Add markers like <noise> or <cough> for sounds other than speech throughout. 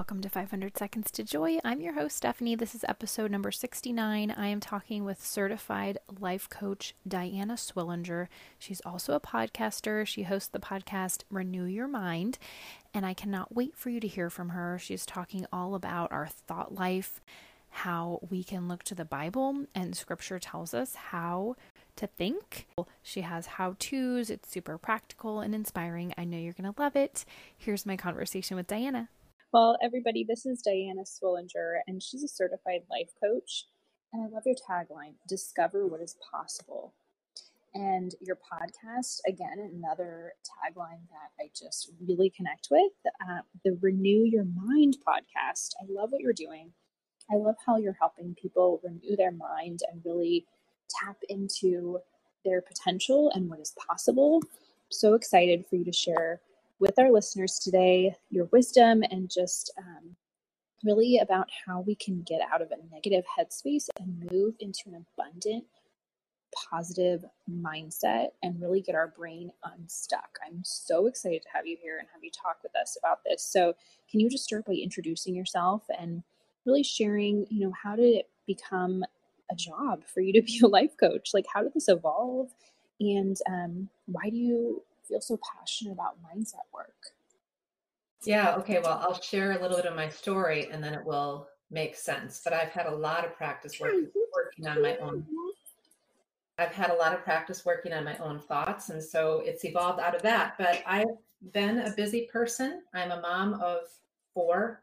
Welcome to 500 Seconds to Joy. I'm your host, Stephanie. This is episode number 69. I am talking with certified life coach Diana Swillinger. She's also a podcaster. She hosts the podcast Renew Your Mind, and I cannot wait for you to hear from her. She's talking all about our thought life, how we can look to the Bible, and scripture tells us how to think. She has how to's, it's super practical and inspiring. I know you're going to love it. Here's my conversation with Diana. Well, everybody, this is Diana Swillinger, and she's a certified life coach. And I love your tagline discover what is possible. And your podcast, again, another tagline that I just really connect with uh, the Renew Your Mind podcast. I love what you're doing. I love how you're helping people renew their mind and really tap into their potential and what is possible. So excited for you to share with our listeners today your wisdom and just um, really about how we can get out of a negative headspace and move into an abundant, positive mindset and really get our brain unstuck. I'm so excited to have you here and have you talk with us about this. So, can you just start by introducing yourself and really sharing, you know, how did it become a job for you to be a life coach? Like, how did this evolve? And um, why do you feel so passionate about mindset work? Yeah, okay. Well, I'll share a little bit of my story and then it will make sense. But I've had a lot of practice work, working on my own. I've had a lot of practice working on my own thoughts. And so it's evolved out of that. But I've been a busy person. I'm a mom of four.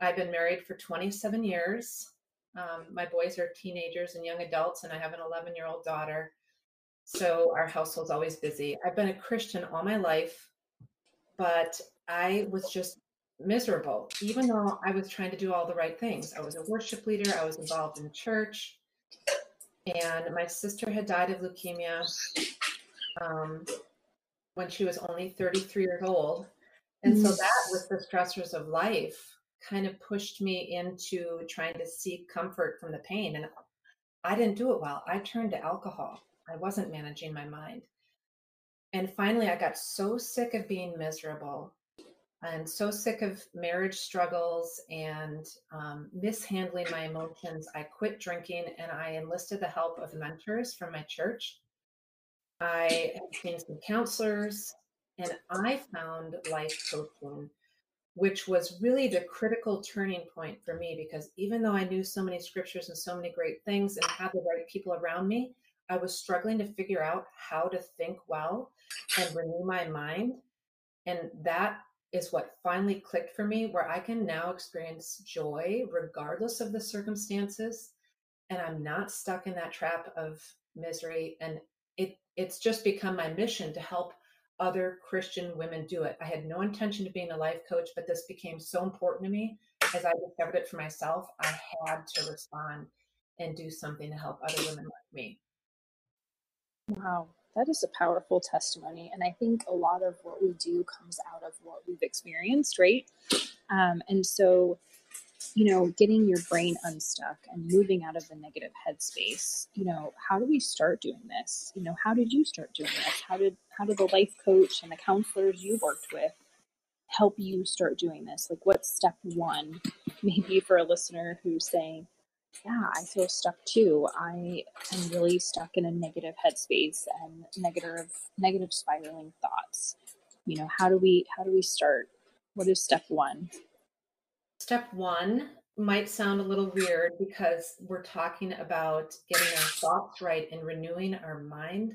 I've been married for 27 years. Um, my boys are teenagers and young adults, and I have an 11 year old daughter. So our household's always busy. I've been a Christian all my life, but I was just miserable, even though I was trying to do all the right things. I was a worship leader, I was involved in church, and my sister had died of leukemia um, when she was only 33 years old. And so mm. that, with the stressors of life, kind of pushed me into trying to seek comfort from the pain. And I didn't do it well. I turned to alcohol. I wasn't managing my mind. And finally, I got so sick of being miserable and so sick of marriage struggles and um, mishandling my emotions. I quit drinking and I enlisted the help of mentors from my church. I have seen some counselors and I found life coaching, which was really the critical turning point for me because even though I knew so many scriptures and so many great things and had the right people around me, I was struggling to figure out how to think well and renew my mind. And that is what finally clicked for me, where I can now experience joy regardless of the circumstances. And I'm not stuck in that trap of misery. And it it's just become my mission to help other Christian women do it. I had no intention of being a life coach, but this became so important to me as I discovered it for myself. I had to respond and do something to help other women like me. Wow, that is a powerful testimony. And I think a lot of what we do comes out of what we've experienced, right? Um, and so, you know, getting your brain unstuck and moving out of the negative headspace, you know, how do we start doing this? You know, how did you start doing this? How did how did the life coach and the counselors you worked with help you start doing this? Like what's step one? Maybe for a listener who's saying, yeah, I feel stuck too. I am really stuck in a negative headspace and negative negative spiraling thoughts. You know, how do we how do we start? What is step 1? Step 1 might sound a little weird because we're talking about getting our thoughts right and renewing our mind.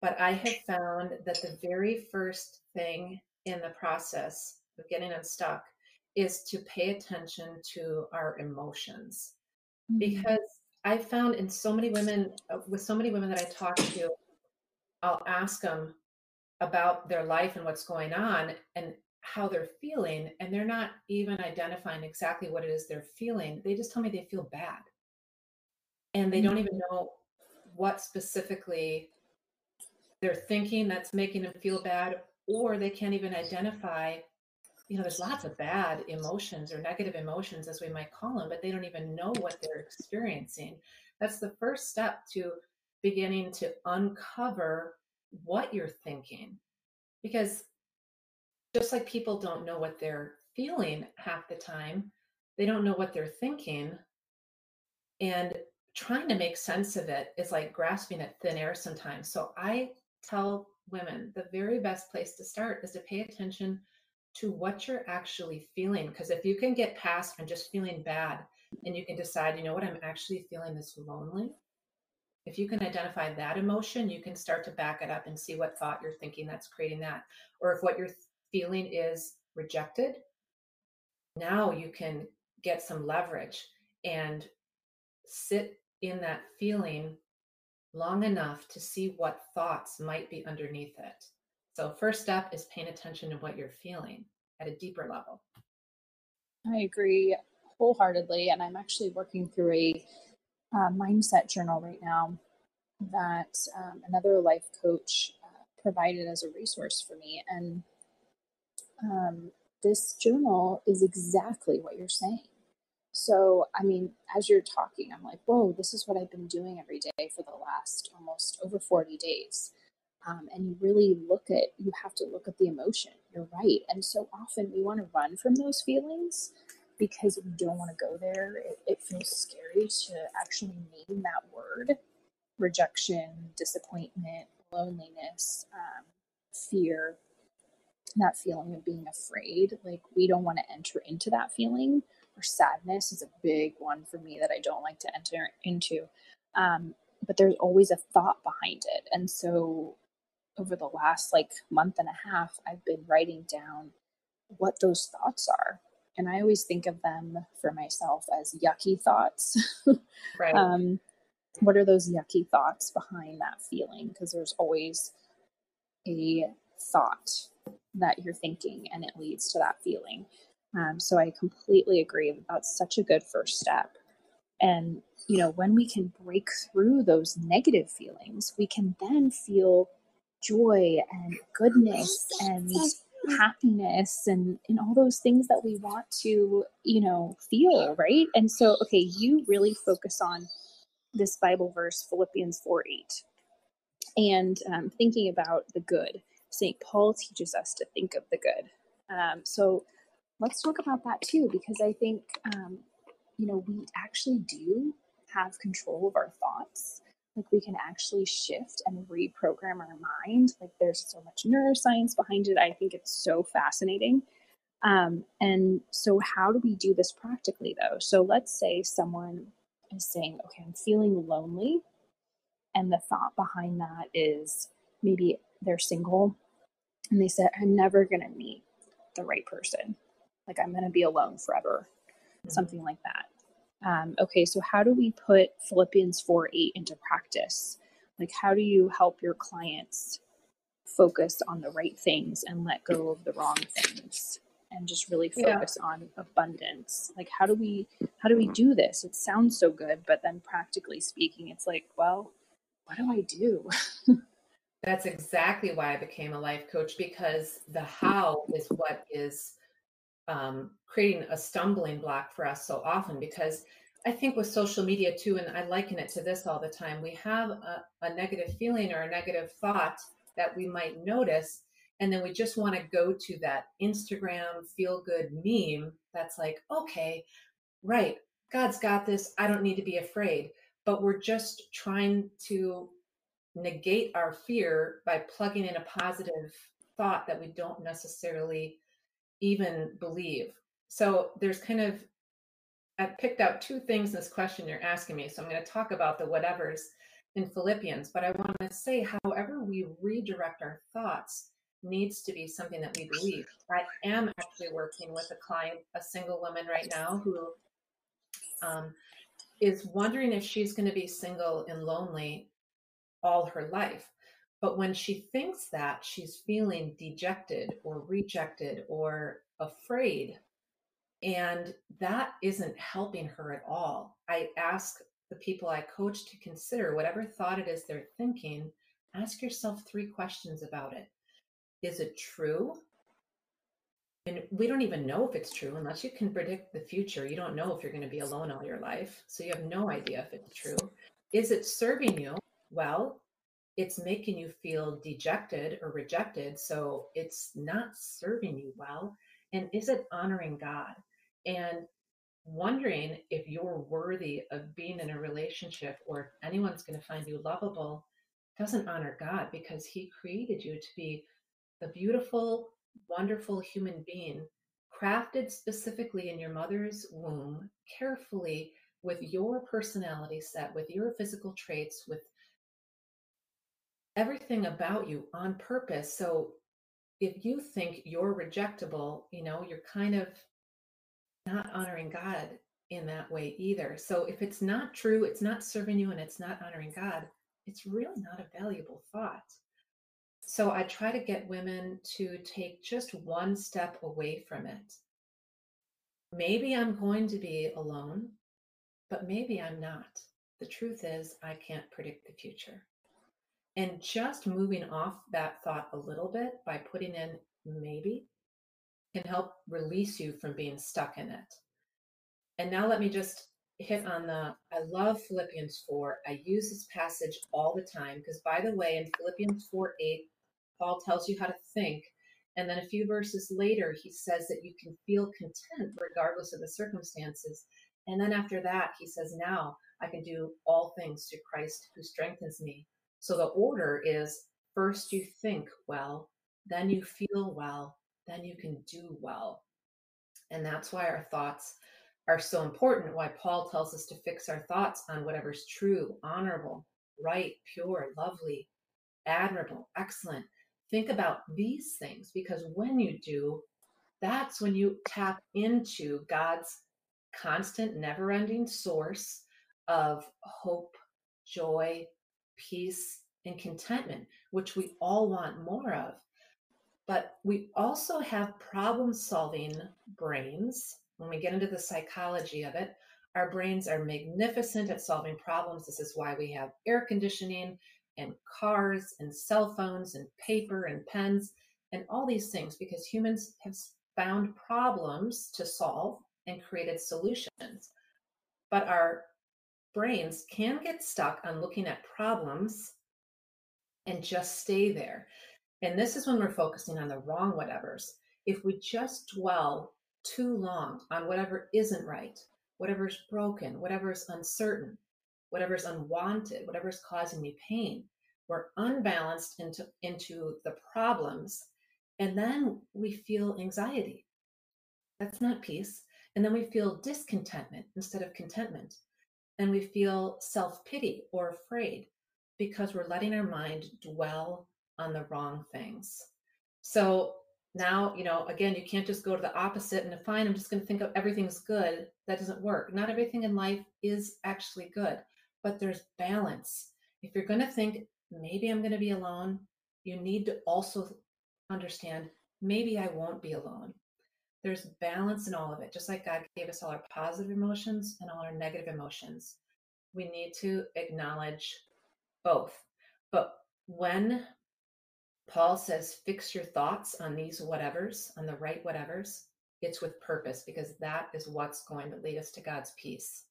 But I have found that the very first thing in the process of getting unstuck is to pay attention to our emotions. Mm-hmm. because I found in so many women, uh, with so many women that I talk to, I'll ask them about their life and what's going on and how they're feeling, and they're not even identifying exactly what it is they're feeling. They just tell me they feel bad. And they don't even mm-hmm. know what specifically they're thinking that's making them feel bad, or they can't even identify you know, there's lots of bad emotions or negative emotions, as we might call them, but they don't even know what they're experiencing. That's the first step to beginning to uncover what you're thinking. Because just like people don't know what they're feeling half the time. They don't know what they're thinking. And trying to make sense of it is like grasping at thin air sometimes. So I tell women the very best place to start is to pay attention to what you're actually feeling. Because if you can get past and just feeling bad and you can decide, you know what, I'm actually feeling this lonely. If you can identify that emotion, you can start to back it up and see what thought you're thinking that's creating that. Or if what you're feeling is rejected, now you can get some leverage and sit in that feeling long enough to see what thoughts might be underneath it. So, first step is paying attention to what you're feeling at a deeper level. I agree wholeheartedly. And I'm actually working through a uh, mindset journal right now that um, another life coach uh, provided as a resource for me. And um, this journal is exactly what you're saying. So, I mean, as you're talking, I'm like, whoa, this is what I've been doing every day for the last almost over 40 days. Um, and you really look at, you have to look at the emotion. You're right. And so often we want to run from those feelings because we don't want to go there. It, it feels scary to actually name that word rejection, disappointment, loneliness, um, fear, that feeling of being afraid. Like, we don't want to enter into that feeling. Or sadness is a big one for me that I don't like to enter into. Um, but there's always a thought behind it. And so, over the last like month and a half, I've been writing down what those thoughts are. And I always think of them for myself as yucky thoughts. <laughs> Right. um, what are those yucky thoughts behind that feeling? Because there's always a thought that you're thinking and it leads to that feeling. Um, so I completely agree that's such a good first step. And, you know, when we can break through those negative feelings, we can then feel joy and goodness and happiness and, and all those things that we want to, you know, feel, right? And so, okay, you really focus on this Bible verse, Philippians 4 8, and um, thinking about the good. St. Paul teaches us to think of the good. Um, so let's talk about that too, because I think, um, you know, we actually do have control of our thoughts. Like we can actually shift and reprogram our mind. Like there's so much neuroscience behind it. I think it's so fascinating. Um, and so, how do we do this practically though? So, let's say someone is saying, okay, I'm feeling lonely. And the thought behind that is maybe they're single and they said, I'm never going to meet the right person. Like I'm going to be alone forever, mm-hmm. something like that. Um, okay, so how do we put Philippians 4 8 into practice? Like, how do you help your clients focus on the right things and let go of the wrong things? and just really focus yeah. on abundance like how do we how do we do this it sounds so good but then practically speaking it's like well what do i do that's exactly why i became a life coach because the how is what is um, creating a stumbling block for us so often because I think with social media too, and I liken it to this all the time, we have a, a negative feeling or a negative thought that we might notice. And then we just want to go to that Instagram feel good meme that's like, okay, right, God's got this. I don't need to be afraid. But we're just trying to negate our fear by plugging in a positive thought that we don't necessarily even believe. So there's kind of, I've picked out two things in this question you're asking me. So I'm going to talk about the whatevers in Philippians, but I want to say, however, we redirect our thoughts needs to be something that we believe. I am actually working with a client, a single woman right now, who um, is wondering if she's going to be single and lonely all her life. But when she thinks that, she's feeling dejected or rejected or afraid. And that isn't helping her at all. I ask the people I coach to consider whatever thought it is they're thinking, ask yourself three questions about it. Is it true? And we don't even know if it's true unless you can predict the future. You don't know if you're going to be alone all your life. So you have no idea if it's true. Is it serving you? Well, it's making you feel dejected or rejected. So it's not serving you well. And is it honoring God? And wondering if you're worthy of being in a relationship or if anyone's going to find you lovable doesn't honor God because He created you to be the beautiful, wonderful human being, crafted specifically in your mother's womb, carefully with your personality set, with your physical traits, with everything about you on purpose. So if you think you're rejectable, you know, you're kind of not honoring God in that way either. So if it's not true, it's not serving you, and it's not honoring God, it's really not a valuable thought. So I try to get women to take just one step away from it. Maybe I'm going to be alone, but maybe I'm not. The truth is, I can't predict the future. And just moving off that thought a little bit by putting in maybe can help release you from being stuck in it. And now let me just hit on the I love Philippians 4. I use this passage all the time because, by the way, in Philippians 4 8, Paul tells you how to think. And then a few verses later, he says that you can feel content regardless of the circumstances. And then after that, he says, Now I can do all things through Christ who strengthens me. So the order is first you think well, then you feel well, then you can do well. And that's why our thoughts are so important, why Paul tells us to fix our thoughts on whatever's true, honorable, right, pure, lovely, admirable, excellent. Think about these things because when you do, that's when you tap into God's constant, never ending source of hope, joy, peace, and contentment, which we all want more of. But we also have problem solving brains. When we get into the psychology of it, our brains are magnificent at solving problems. This is why we have air conditioning and cars and cell phones and paper and pens and all these things because humans have found problems to solve and created solutions. But our brains can get stuck on looking at problems and just stay there. And this is when we're focusing on the wrong whatevers. If we just dwell too long on whatever isn't right, whatever's broken, whatever's uncertain, whatever's unwanted, whatever's causing me pain, we're unbalanced into, into the problems. And then we feel anxiety. That's not peace. And then we feel discontentment instead of contentment. And we feel self pity or afraid because we're letting our mind dwell on the wrong things. So now, you know, again, you can't just go to the opposite and define, I'm just going to think of everything's good. That doesn't work. Not everything in life is actually good, but there's balance. If you're going to think, maybe I'm going to be alone, you need to also understand, maybe I won't be alone. There's balance in all of it, just like God gave us all our positive emotions and all our negative emotions. We need to acknowledge both. But when Paul says, fix your thoughts on these whatevers, on the right whatevers, it's with purpose because that is what's going to lead us to God's peace.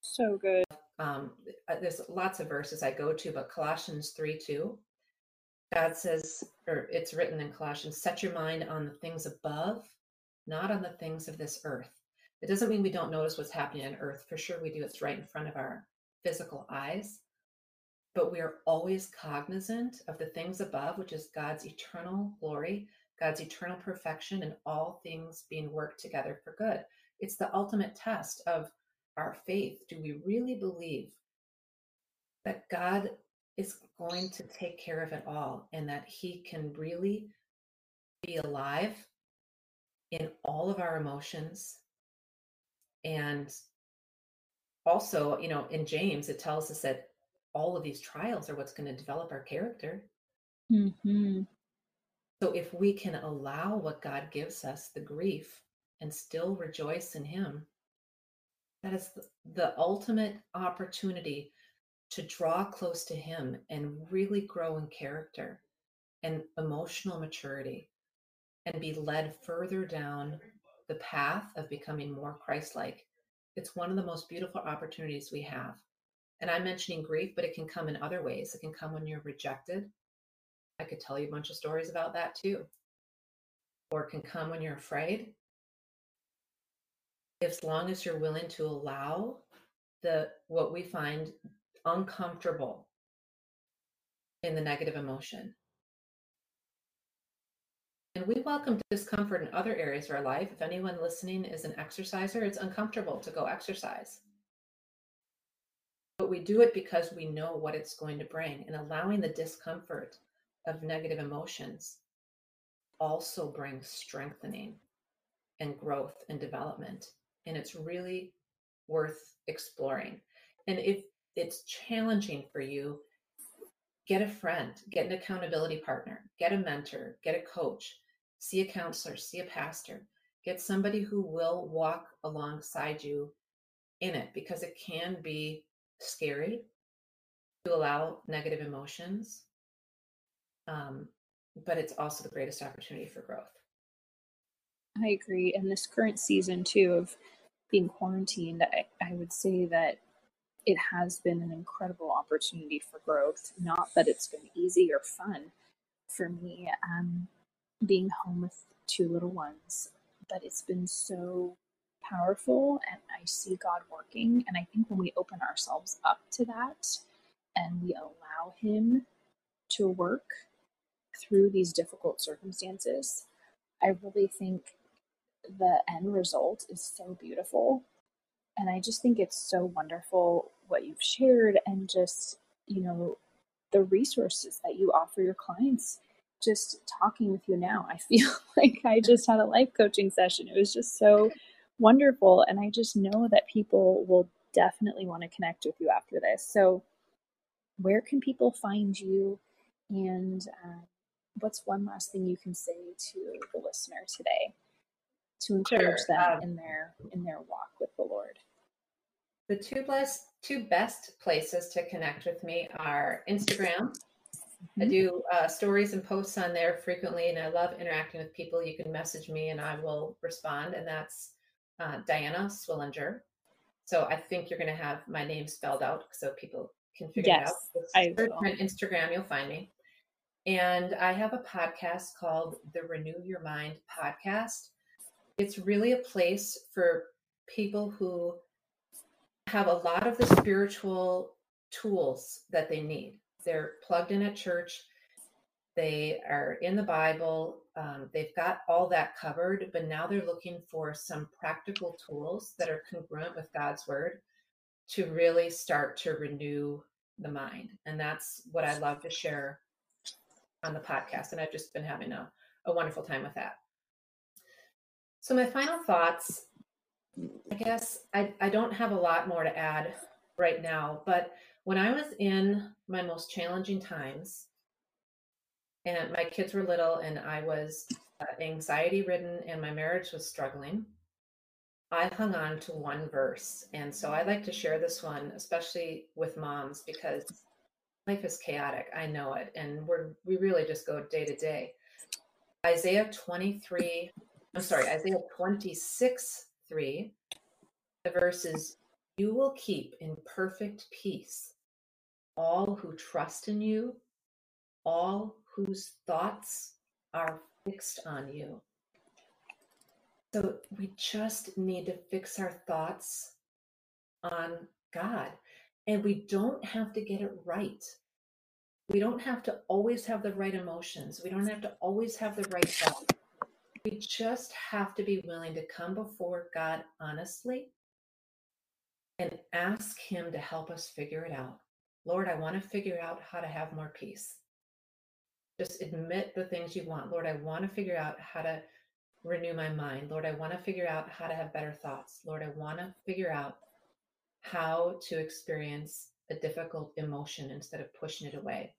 So good. Um, uh, there's lots of verses I go to, but Colossians 3 2, God says, or it's written in Colossians, set your mind on the things above, not on the things of this earth. It doesn't mean we don't notice what's happening on earth. For sure we do. It's right in front of our physical eyes but we are always cognizant of the things above, which is God's eternal glory, God's eternal perfection, and all things being worked together for good. It's the ultimate test of our faith. Do we really believe that God is going to take care of it all and that He can really be alive in all of our emotions? And also, you know, in James, it tells us that all of these trials are what's going to develop our character. Mm-hmm. So if we can allow what God gives us, the grief, and still rejoice in Him, that is the, the ultimate opportunity to draw close to Him and really grow in character and emotional maturity and be led further down the path of becoming more Christ like. It's one of the most beautiful opportunities we have. And I'm mentioning grief, but it can come in other ways. It can come when you're rejected. I could tell you a bunch of stories about that too. or can come when you're afraid, as long as you're willing to allow the what we find uncomfortable in the negative emotion. And we welcome discomfort in other areas of our life. If anyone listening is an exerciser, it's uncomfortable to go exercise. But we do it because we know what it's going to bring. And allowing the discomfort of negative emotions also brings strengthening and growth and development. And it's really worth exploring. And if it's challenging for you, get a friend, get an accountability partner, get a mentor, get a coach, see a counselor, see a pastor, get somebody who will walk alongside you in it because it can be scary to allow negative emotions. Um, but it's also the greatest opportunity for growth. I agree. And this current season, too, of being quarantined, I, I would say that it has been an incredible opportunity for growth. Not that it's been easy or fun for me, um, being home with two little ones, but it's been so powerful and I see God working. And I think when we open ourselves up to that and we allow Him to work through these difficult circumstances, I really think the end result is so beautiful. And I just think it's so wonderful what you've shared and just, you know, the resources that you offer your clients. Just talking with you now, I <laughs> feel like I just had a life coaching session. It was just so wonderful. And I just know that people will definitely want to connect with you after this. So, where can people find you? And uh, what's one last thing you can say to the listener today to encourage sure. them um, in their in their walk with the Lord? The two best two best places to connect with me are Instagram. Mm-hmm. I do uh, stories and posts on there frequently, and I love interacting with people. You can message me, and I will respond. And that's uh, Diana Swillinger. So I think you're going to have my name spelled out so people can figure yes, it out. I Instagram, you'll find me. And I have a podcast called the Renew Your Mind podcast. It's really a place for people who have a lot of the spiritual tools that they need. They're plugged in at church, they are in the Bible, um, they've got all that covered, but now they're looking for some practical tools that are congruent with God's word to really start to renew the mind. And that's what I love to share on the podcast. And I've just been having a, a wonderful time with that. So, my final thoughts I guess I, I don't have a lot more to add right now, but when I was in my most challenging times, and my kids were little and I was uh, anxiety ridden and my marriage was struggling, I hung on to one verse. And so I like to share this one, especially with moms, because life is chaotic. I know it. And we're, we really just go day to day. Isaiah 23, I'm sorry, Isaiah 26, 3. The verse is You will keep in perfect peace all who trust in you, all whose thoughts are fixed on you. So we just need to fix our thoughts on God. And we don't have to get it right. We don't have to always have the right emotions. We don't have to always have the right thoughts. We just have to be willing to come before God honestly and ask Him to help us figure it out. Lord, I want to figure out how to have more peace. Just admit the things you want. Lord, I want to figure out how to renew my mind. Lord, I want to figure out how to have better thoughts. Lord, I want to figure out how to experience a difficult emotion instead of pushing it away.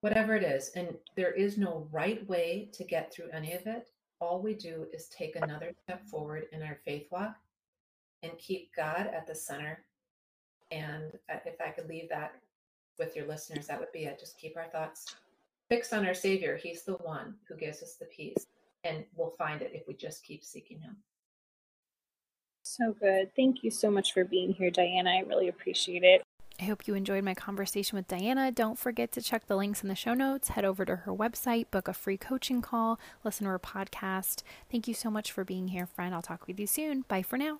Whatever it is. And there is no right way to get through any of it. All we do is take another step forward in our faith walk and keep God at the center. And uh, if I could leave that with your listeners, that would be it. Just keep our thoughts fixed on our Savior. He's the one who gives us the peace, and we'll find it if we just keep seeking Him. So good. Thank you so much for being here, Diana. I really appreciate it. I hope you enjoyed my conversation with Diana. Don't forget to check the links in the show notes. Head over to her website, book a free coaching call, listen to her podcast. Thank you so much for being here, friend. I'll talk with you soon. Bye for now.